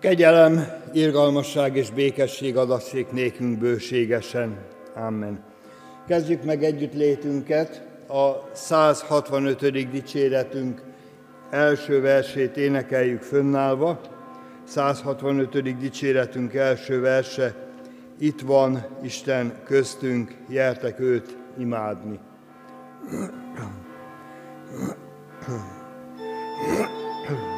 Kegyelem, irgalmasság és békesség adassék nékünk bőségesen. Amen. Kezdjük meg együtt létünket, a 165. dicséretünk első versét énekeljük fönnállva. 165. dicséretünk első verse, itt van Isten köztünk, jertek őt imádni.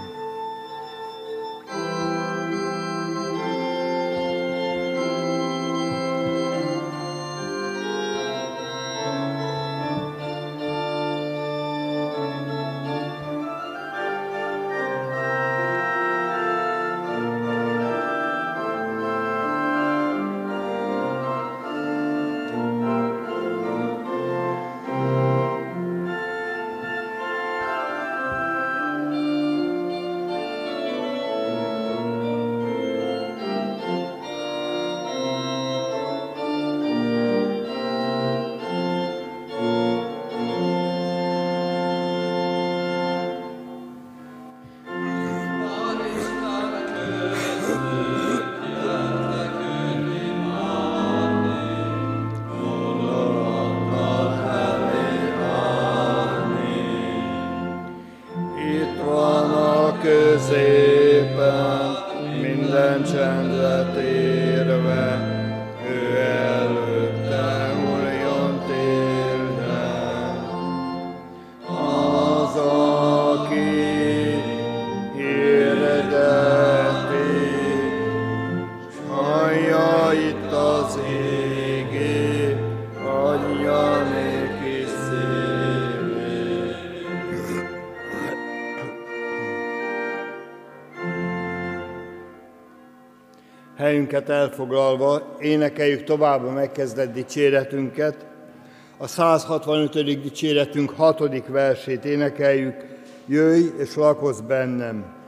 helyünket elfoglalva énekeljük tovább a megkezdett dicséretünket. A 165. dicséretünk hatodik versét énekeljük, jöjj és lakozz bennem.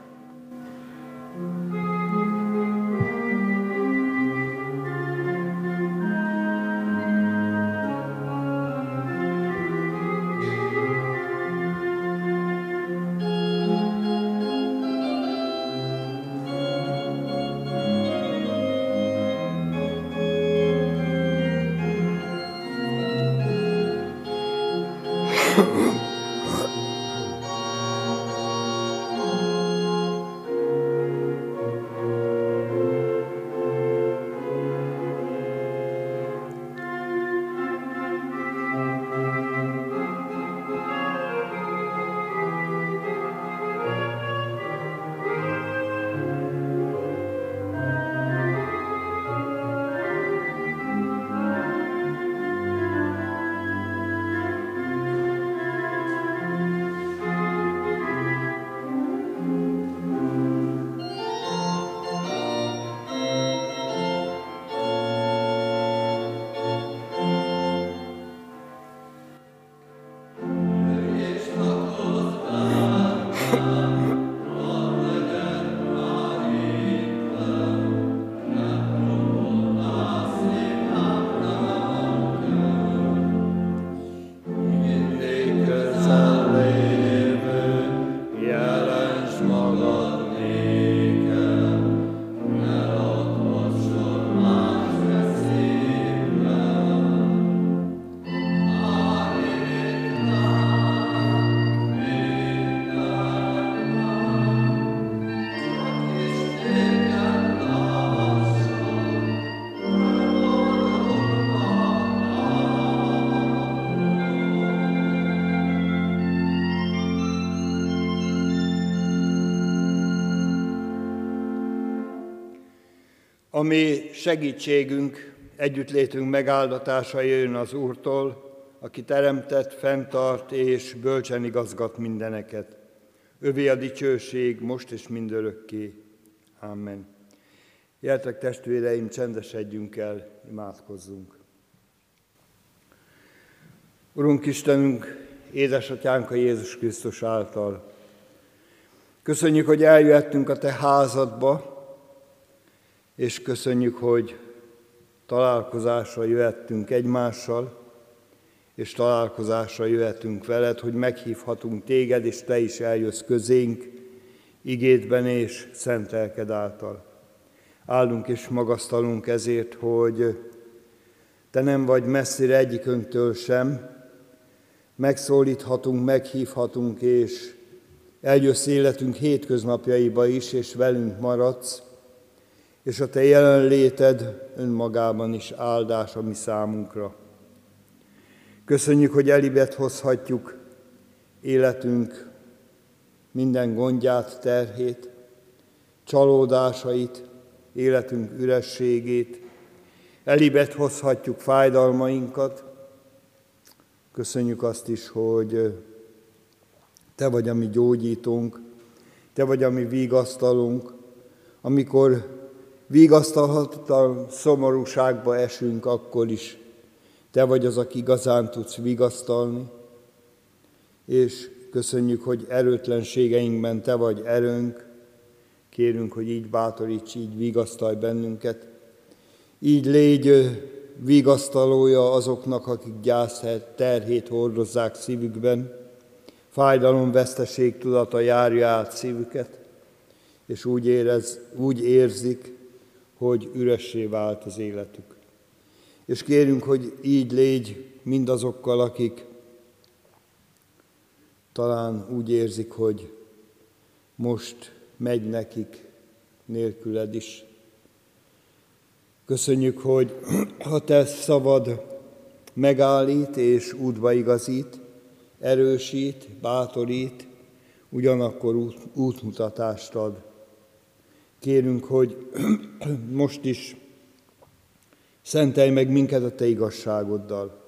Ami segítségünk, együttlétünk megáldatása jön az Úrtól, aki teremtett, fenntart és bölcsen igazgat mindeneket. Övé a dicsőség most és mindörökké. Amen. Jeltek testvéreim, csendesedjünk el, imádkozzunk. Urunk Istenünk, édesatyánk a Jézus Krisztus által. Köszönjük, hogy eljöttünk a Te házadba, és köszönjük, hogy találkozásra jöhettünk egymással, és találkozásra jöhetünk veled, hogy meghívhatunk téged, és te is eljössz közénk, igédben és szent által. Áldunk és magasztalunk ezért, hogy te nem vagy messzire egyikünktől sem, megszólíthatunk, meghívhatunk, és eljössz életünk hétköznapjaiba is, és velünk maradsz, és a Te jelenléted önmagában is áldás a mi számunkra. Köszönjük, hogy elibet hozhatjuk életünk minden gondját, terhét, csalódásait, életünk ürességét, elibet hozhatjuk fájdalmainkat. Köszönjük azt is, hogy Te vagy a mi gyógyítónk, Te vagy a mi vigasztalunk, amikor vigasztalhatatlan szomorúságba esünk, akkor is. Te vagy az, aki igazán tudsz vigasztalni, és köszönjük, hogy erőtlenségeinkben Te vagy erőnk, kérünk, hogy így bátoríts, így vigasztalj bennünket, így légy vigasztalója azoknak, akik gyász terhét hordozzák szívükben, fájdalom, veszteség tudata járja át szívüket, és úgy, érez, úgy érzik, hogy üressé vált az életük. És kérünk, hogy így légy mindazokkal, akik talán úgy érzik, hogy most megy nekik nélküled is. Köszönjük, hogy a te szavad megállít és útba igazít, erősít, bátorít, ugyanakkor út, útmutatást ad. Kérünk, hogy most is szentelj meg minket a Te igazságoddal.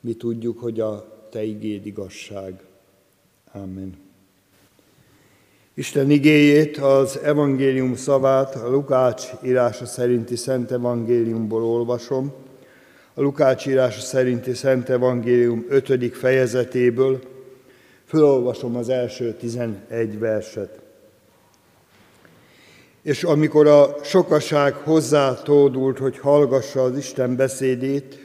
Mi tudjuk, hogy a Te igéd igazság. Amen. Isten igéjét, az evangélium szavát a Lukács írása szerinti Szent Evangéliumból olvasom. A Lukács írása szerinti Szent Evangélium 5. fejezetéből felolvasom az első 11 verset. És amikor a sokaság hozzá tódult, hogy hallgassa az Isten beszédét,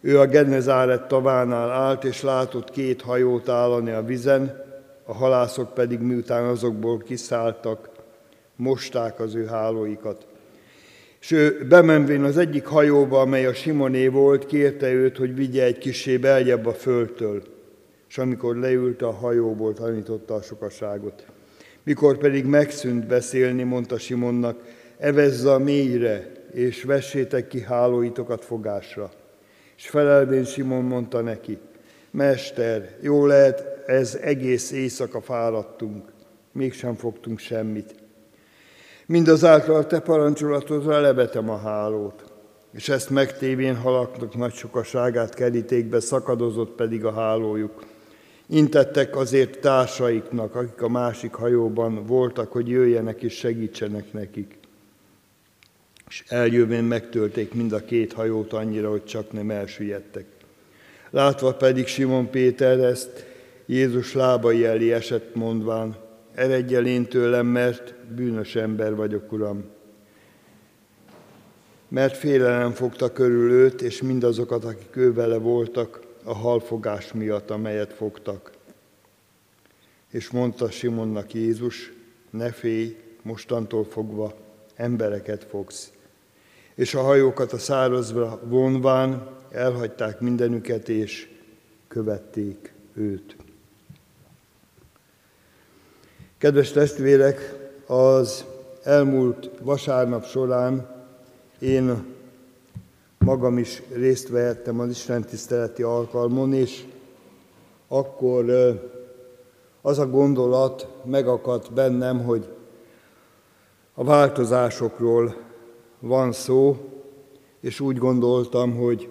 ő a Gennezáret tavánál állt, és látott két hajót állani a vizen, a halászok pedig miután azokból kiszálltak, mosták az ő hálóikat. És ő bemenvén az egyik hajóba, amely a Simoné volt, kérte őt, hogy vigye egy kisé beljebb a földtől. És amikor leült a hajóból, tanította a sokaságot. Mikor pedig megszűnt beszélni, mondta Simonnak, evezze a mélyre, és vessétek ki hálóitokat fogásra. És felelvén Simon mondta neki, Mester, jó lehet, ez egész éjszaka fáradtunk, mégsem fogtunk semmit. Mindazáltal te parancsolatodra lebetem a hálót, és ezt megtévén halaknak nagy sokaságát kerítékbe, szakadozott pedig a hálójuk. Intettek azért társaiknak, akik a másik hajóban voltak, hogy jöjjenek és segítsenek nekik. És eljövén megtölték mind a két hajót annyira, hogy csak nem elsüllyedtek. Látva pedig Simon Péter ezt, Jézus lábai elé esett mondván, eredj el én tőlem, mert bűnös ember vagyok, Uram. Mert félelem fogta körül őt, és mindazokat, akik ő voltak, a halfogás miatt, amelyet fogtak. És mondta Simonnak Jézus, ne félj, mostantól fogva embereket fogsz. És a hajókat a szárazba vonván elhagyták mindenüket, és követték őt. Kedves testvérek, az elmúlt vasárnap során én magam is részt vehettem az Isten tiszteleti alkalmon, és akkor az a gondolat megakadt bennem, hogy a változásokról van szó, és úgy gondoltam, hogy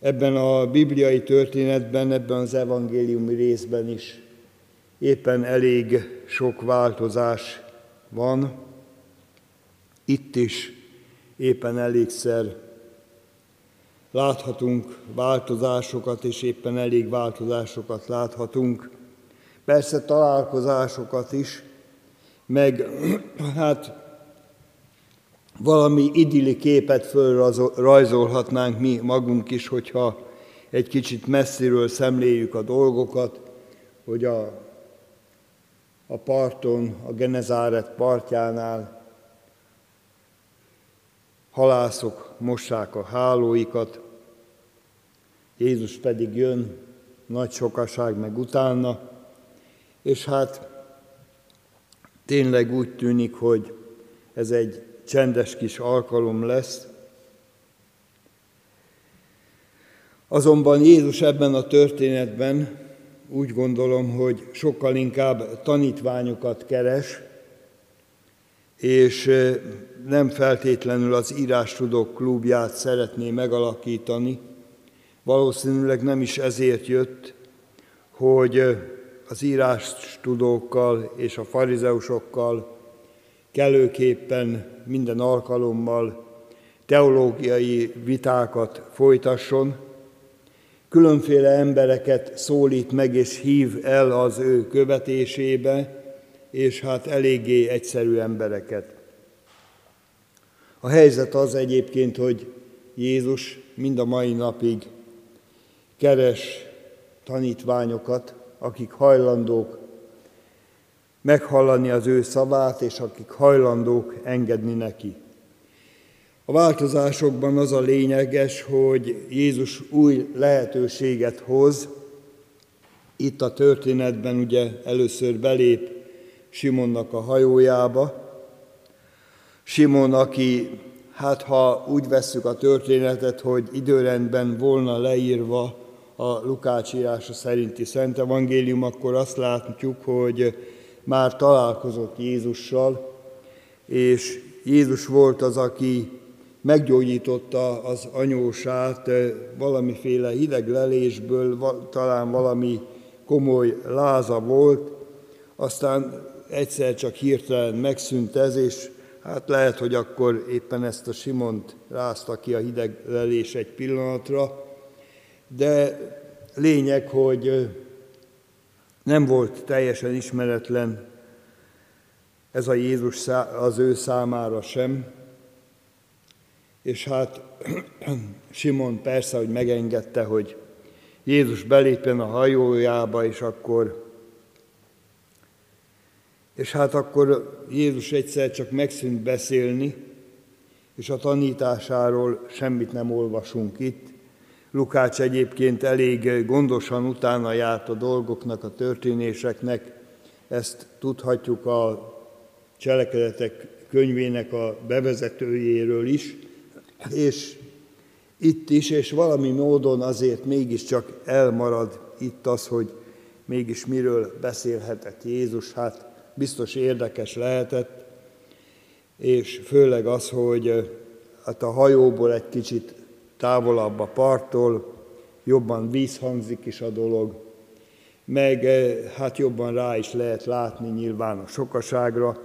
ebben a bibliai történetben, ebben az evangéliumi részben is éppen elég sok változás van. Itt is éppen elégszer láthatunk változásokat, és éppen elég változásokat láthatunk. Persze találkozásokat is, meg hát valami idilli képet fölrajzolhatnánk mi magunk is, hogyha egy kicsit messziről szemléljük a dolgokat, hogy a a parton, a Genezáret partjánál halászok mossák a hálóikat, Jézus pedig jön, nagy sokaság meg utána, és hát tényleg úgy tűnik, hogy ez egy csendes kis alkalom lesz. Azonban Jézus ebben a történetben úgy gondolom, hogy sokkal inkább tanítványokat keres, és nem feltétlenül az írástudók klubját szeretné megalakítani. Valószínűleg nem is ezért jött, hogy az írástudókkal és a farizeusokkal kellőképpen minden alkalommal teológiai vitákat folytasson, különféle embereket szólít meg és hív el az ő követésébe, és hát eléggé egyszerű embereket. A helyzet az egyébként, hogy Jézus mind a mai napig keres tanítványokat, akik hajlandók meghallani az ő szavát, és akik hajlandók engedni neki. A változásokban az a lényeges, hogy Jézus új lehetőséget hoz. Itt a történetben ugye először belép Simonnak a hajójába. Simon, aki, hát ha úgy vesszük a történetet, hogy időrendben volna leírva a Lukács írása szerinti Szent Evangélium, akkor azt látjuk, hogy már találkozott Jézussal, és Jézus volt az, aki meggyógyította az anyósát valamiféle hideg lelésből, talán valami komoly láza volt, aztán egyszer csak hirtelen megszűnt ez, és hát lehet, hogy akkor éppen ezt a Simont rázta ki a hideg lelés egy pillanatra, de lényeg, hogy nem volt teljesen ismeretlen ez a Jézus az ő számára sem, és hát Simon persze, hogy megengedte, hogy Jézus belépjen a hajójába, és akkor és hát akkor Jézus egyszer csak megszűnt beszélni, és a tanításáról semmit nem olvasunk itt. Lukács egyébként elég gondosan utána járt a dolgoknak, a történéseknek, ezt tudhatjuk a cselekedetek könyvének a bevezetőjéről is, és itt is, és valami módon azért mégiscsak elmarad itt az, hogy mégis miről beszélhetett Jézus, hát biztos érdekes lehetett, és főleg az, hogy hát a hajóból egy kicsit távolabb a parttól, jobban vízhangzik is a dolog, meg hát jobban rá is lehet látni nyilván a sokaságra,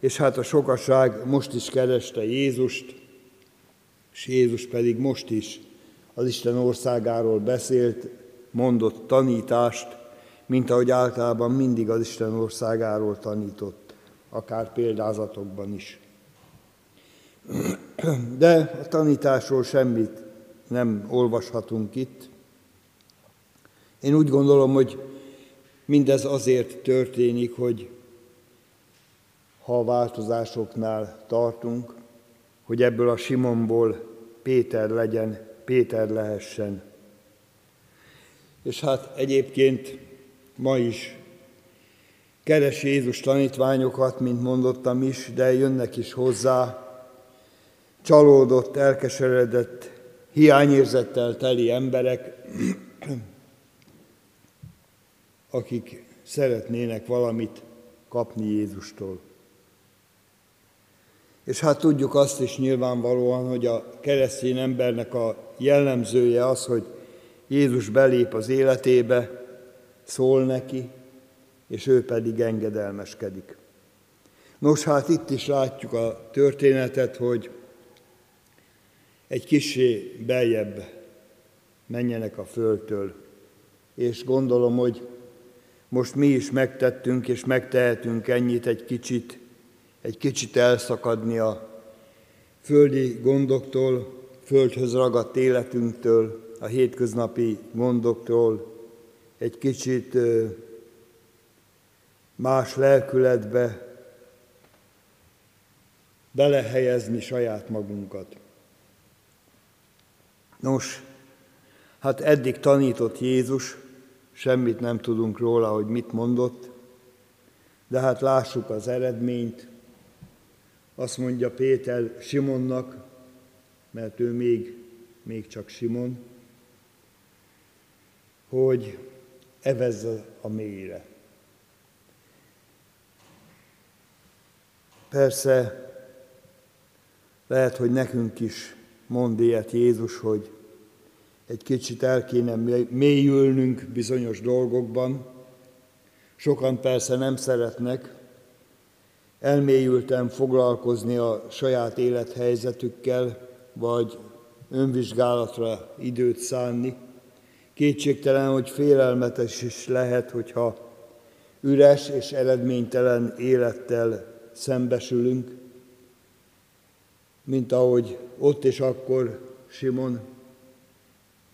és hát a sokaság most is kereste Jézust, és Jézus pedig most is az Isten országáról beszélt, mondott tanítást, mint ahogy általában mindig az Isten országáról tanított, akár példázatokban is. De a tanításról semmit nem olvashatunk itt. Én úgy gondolom, hogy mindez azért történik, hogy ha a változásoknál tartunk, hogy ebből a Simonból Péter legyen, Péter lehessen. És hát egyébként ma is keres Jézus tanítványokat, mint mondottam is, de jönnek is hozzá, csalódott, elkeseredett, hiányérzettel teli emberek, akik szeretnének valamit kapni Jézustól. És hát tudjuk azt is nyilvánvalóan, hogy a keresztény embernek a jellemzője az, hogy Jézus belép az életébe, szól neki, és ő pedig engedelmeskedik. Nos, hát itt is látjuk a történetet, hogy egy kisé beljebb menjenek a földtől. És gondolom, hogy most mi is megtettünk, és megtehetünk ennyit egy kicsit egy kicsit elszakadni a földi gondoktól, földhöz ragadt életünktől, a hétköznapi gondoktól, egy kicsit más lelkületbe belehelyezni saját magunkat. Nos, hát eddig tanított Jézus, semmit nem tudunk róla, hogy mit mondott, de hát lássuk az eredményt. Azt mondja Péter Simonnak, mert ő még, még csak Simon, hogy evezz a mélyre. Persze lehet, hogy nekünk is mond ilyet Jézus, hogy egy kicsit el kéne mélyülnünk bizonyos dolgokban. Sokan persze nem szeretnek elmélyülten foglalkozni a saját élethelyzetükkel, vagy önvizsgálatra időt szánni. Kétségtelen, hogy félelmetes is lehet, hogyha üres és eredménytelen élettel szembesülünk, mint ahogy ott és akkor Simon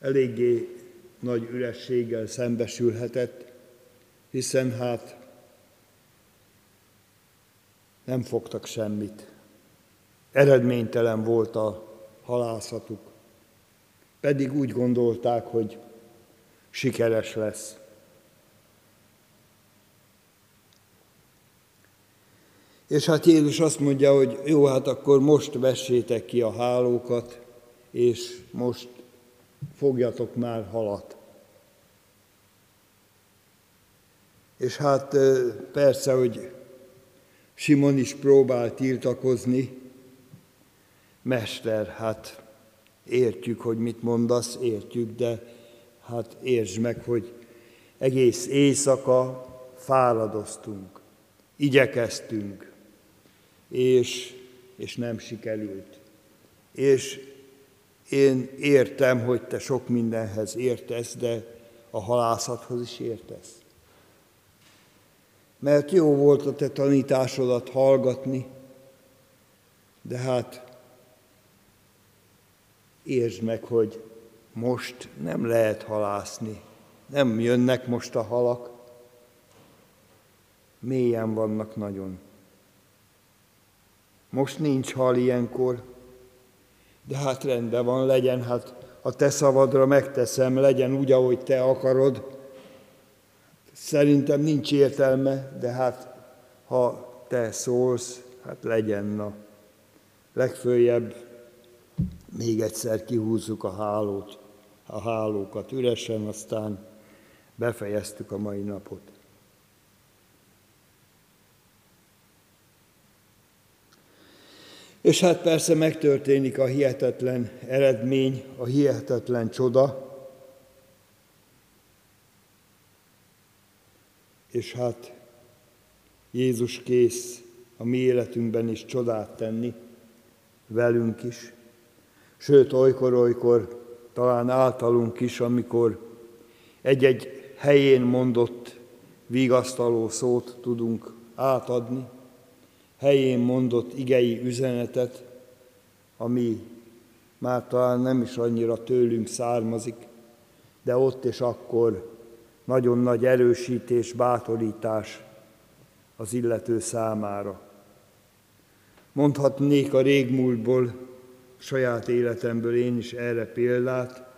eléggé nagy ürességgel szembesülhetett, hiszen hát nem fogtak semmit. Eredménytelen volt a halászatuk, pedig úgy gondolták, hogy sikeres lesz. És hát Jézus azt mondja, hogy jó, hát akkor most vessétek ki a hálókat, és most fogjatok már halat. És hát persze, hogy Simon is próbál tiltakozni, Mester, hát értjük, hogy mit mondasz, értjük, de hát értsd meg, hogy egész éjszaka fáradoztunk, igyekeztünk, és, és nem sikerült. És én értem, hogy te sok mindenhez értesz, de a halászathoz is értesz. Mert jó volt a te tanításodat hallgatni, de hát értsd meg, hogy most nem lehet halászni, nem jönnek most a halak, mélyen vannak nagyon. Most nincs hal ilyenkor, de hát rendben van, legyen, hát a te szavadra megteszem, legyen úgy, ahogy te akarod. Szerintem nincs értelme, de hát ha te szólsz, hát legyen, na. Legfőjebb még egyszer kihúzzuk a hálót, a hálókat üresen, aztán befejeztük a mai napot. És hát persze megtörténik a hihetetlen eredmény, a hihetetlen csoda, és hát Jézus kész a mi életünkben is csodát tenni, velünk is, sőt, olykor-olykor talán általunk is, amikor egy-egy helyén mondott vigasztaló szót tudunk átadni, helyén mondott igei üzenetet, ami már talán nem is annyira tőlünk származik, de ott és akkor nagyon nagy erősítés, bátorítás az illető számára. Mondhatnék a régmúltból, saját életemből én is erre példát,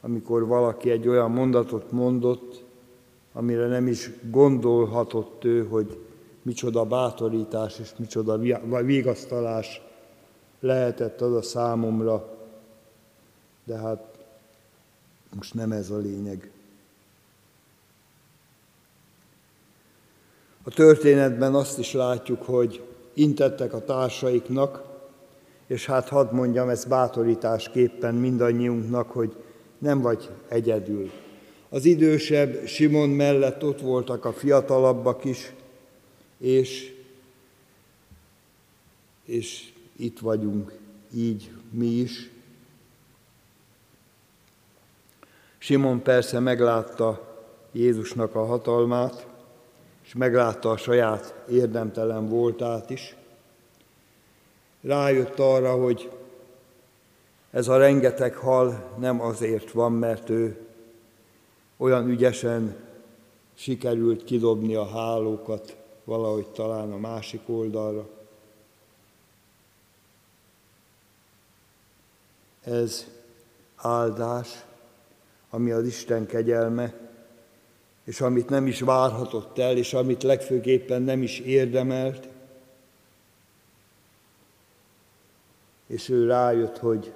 amikor valaki egy olyan mondatot mondott, amire nem is gondolhatott ő, hogy micsoda bátorítás és micsoda vigasztalás lehetett az a számomra, de hát most nem ez a lényeg. A történetben azt is látjuk, hogy intettek a társaiknak, és hát hadd mondjam ezt bátorításképpen mindannyiunknak, hogy nem vagy egyedül. Az idősebb Simon mellett ott voltak a fiatalabbak is, és, és itt vagyunk így mi is. Simon persze meglátta Jézusnak a hatalmát, és meglátta a saját érdemtelen voltát is. Rájött arra, hogy ez a rengeteg hal nem azért van, mert ő olyan ügyesen sikerült kidobni a hálókat valahogy talán a másik oldalra. Ez áldás, ami az Isten kegyelme, és amit nem is várhatott el, és amit legfőképpen nem is érdemelt, és ő rájött, hogy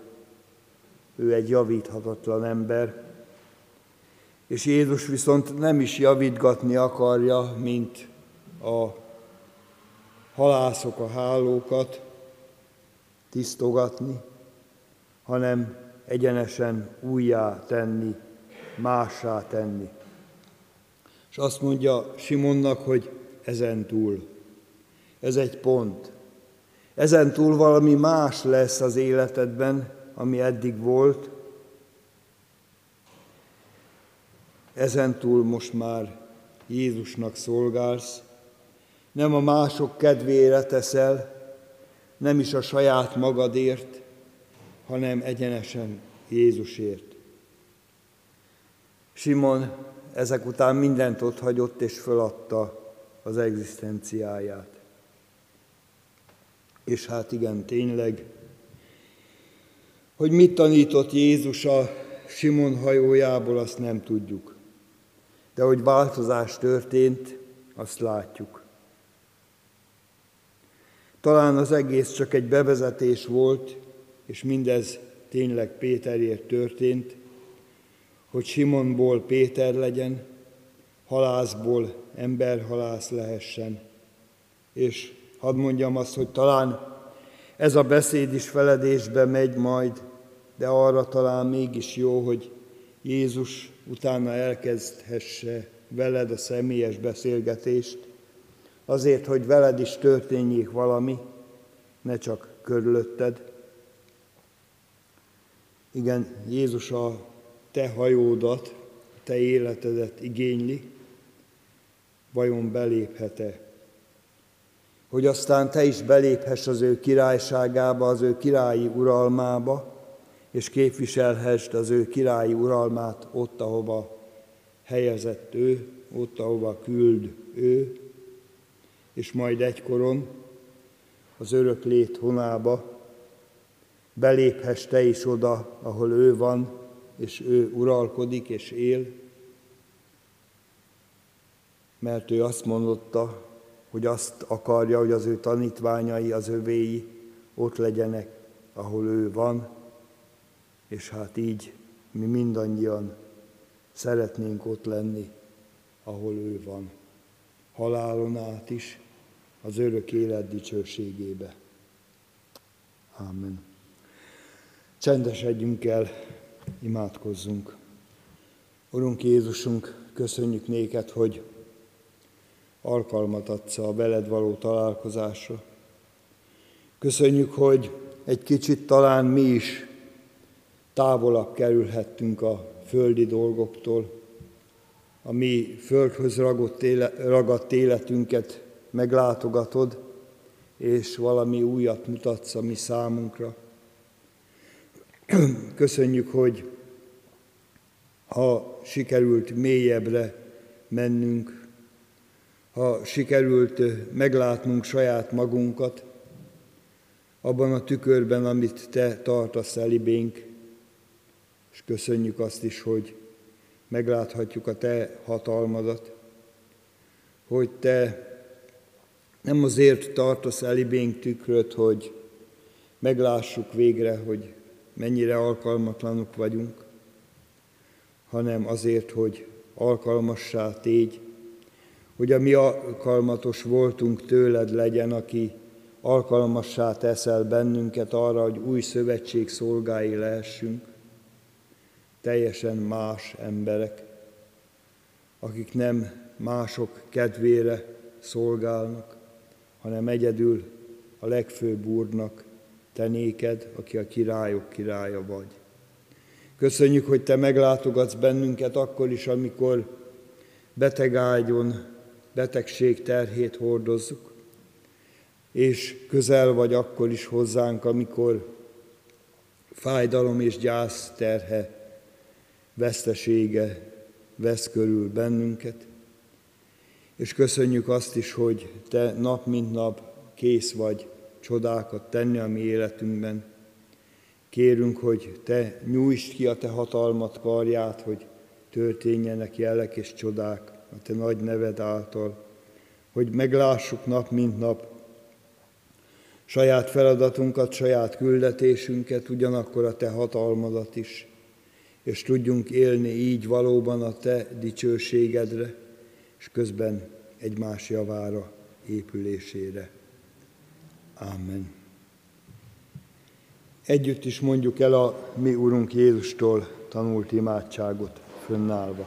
ő egy javíthatatlan ember, és Jézus viszont nem is javítgatni akarja, mint a halászok a hálókat tisztogatni, hanem egyenesen újjá tenni, mássá tenni. És azt mondja Simonnak, hogy ezen túl. Ez egy pont. Ezen túl valami más lesz az életedben, ami eddig volt. Ezen túl most már Jézusnak szolgálsz, nem a mások kedvére teszel, nem is a saját magadért, hanem egyenesen Jézusért. Simon ezek után mindent ott hagyott és föladta az egzisztenciáját. És hát igen, tényleg, hogy mit tanított Jézus a Simon hajójából, azt nem tudjuk. De hogy változás történt, azt látjuk. Talán az egész csak egy bevezetés volt, és mindez tényleg Péterért történt, hogy Simonból Péter legyen, halászból emberhalász lehessen. És hadd mondjam azt, hogy talán ez a beszéd is feledésbe megy majd, de arra talán mégis jó, hogy Jézus utána elkezdhesse veled a személyes beszélgetést, azért, hogy veled is történjék valami, ne csak körülötted. Igen, Jézus a te hajódat, te életedet igényli, vajon beléphet-e? Hogy aztán te is beléphess az ő királyságába, az ő királyi uralmába, és képviselhessd az ő királyi uralmát ott, ahova helyezett ő, ott, ahova küld ő, és majd egykoron az örök lét honába beléphess te is oda, ahol ő van, és ő uralkodik és él, mert ő azt mondotta, hogy azt akarja, hogy az ő tanítványai, az övéi ott legyenek, ahol ő van, és hát így mi mindannyian szeretnénk ott lenni, ahol ő van. Halálon át is, az örök élet dicsőségébe. Amen. Csendesedjünk el, imádkozzunk. Urunk Jézusunk, köszönjük néked, hogy alkalmat adsz a veled való találkozásra. Köszönjük, hogy egy kicsit talán mi is távolabb kerülhettünk a földi dolgoktól, a mi földhöz ragadt életünket meglátogatod, és valami újat mutatsz a mi számunkra. Köszönjük, hogy ha sikerült mélyebbre mennünk, ha sikerült meglátnunk saját magunkat, abban a tükörben, amit Te tartasz elibénk, és köszönjük azt is, hogy megláthatjuk a Te hatalmadat, hogy Te nem azért tartasz elibénk tükröt, hogy meglássuk végre, hogy mennyire alkalmatlanok vagyunk, hanem azért, hogy alkalmassá tégy, hogy a mi alkalmatos voltunk tőled legyen, aki alkalmassá teszel bennünket arra, hogy új szövetség szolgái lehessünk, teljesen más emberek, akik nem mások kedvére szolgálnak, hanem egyedül a legfőbb úrnak, te néked, aki a királyok királya vagy. Köszönjük, hogy Te meglátogatsz bennünket akkor is, amikor betegágyon betegség terhét hordozzuk, és közel vagy akkor is hozzánk, amikor fájdalom és gyász terhe, vesztesége vesz körül bennünket. És köszönjük azt is, hogy Te nap mint nap kész vagy csodákat tenni a mi életünkben. Kérünk, hogy Te nyújtsd ki a Te hatalmat karját, hogy történjenek jelek és csodák a Te nagy neved által, hogy meglássuk nap mint nap saját feladatunkat, saját küldetésünket, ugyanakkor a Te hatalmadat is, és tudjunk élni így valóban a Te dicsőségedre, és közben egymás javára, épülésére. Amen. Együtt is mondjuk el a mi Urunk Jézustól tanult imádságot fönnállva.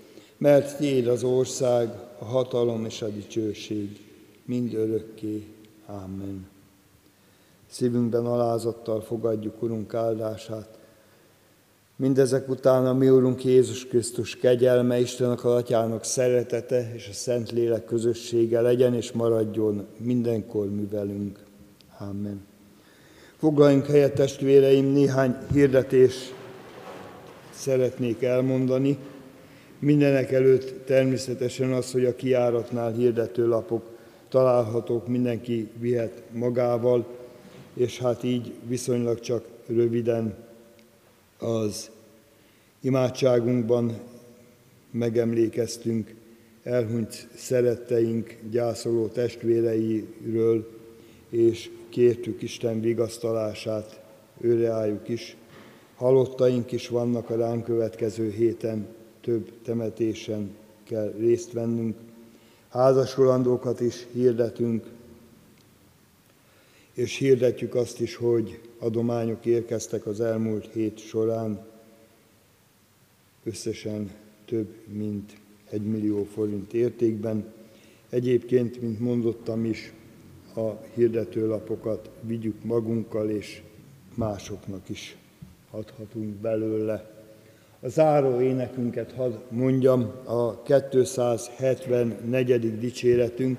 mert Tiéd az ország, a hatalom és a dicsőség, mind örökké. Amen. Szívünkben alázattal fogadjuk Urunk áldását. Mindezek után a mi Urunk Jézus Krisztus kegyelme, Istennek a Atyának szeretete és a Szent Lélek közössége legyen és maradjon mindenkor mi velünk. Amen. Foglaljunk helyet, testvéreim, néhány hirdetés szeretnék elmondani. Mindenek előtt természetesen az, hogy a kiáratnál hirdetőlapok találhatók, mindenki vihet magával, és hát így viszonylag csak röviden az imádságunkban megemlékeztünk elhunyt szeretteink, gyászoló testvéreiről, és kértük Isten vigasztalását, őre álljuk is. Halottaink is vannak a ránk következő héten, több temetésen kell részt vennünk. Házasulandókat is hirdetünk, és hirdetjük azt is, hogy adományok érkeztek az elmúlt hét során, összesen több mint egy millió forint értékben. Egyébként, mint mondottam is, a hirdetőlapokat vigyük magunkkal, és másoknak is adhatunk belőle. A záró énekünket hadd mondjam, a 274. dicséretünk.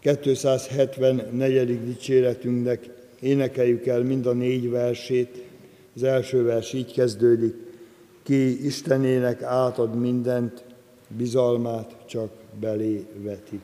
274. dicséretünknek énekeljük el mind a négy versét. Az első vers így kezdődik. Ki Istenének átad mindent, bizalmát csak belé veti.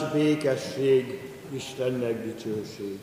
Áldás, békesség, Istennek dicsőség.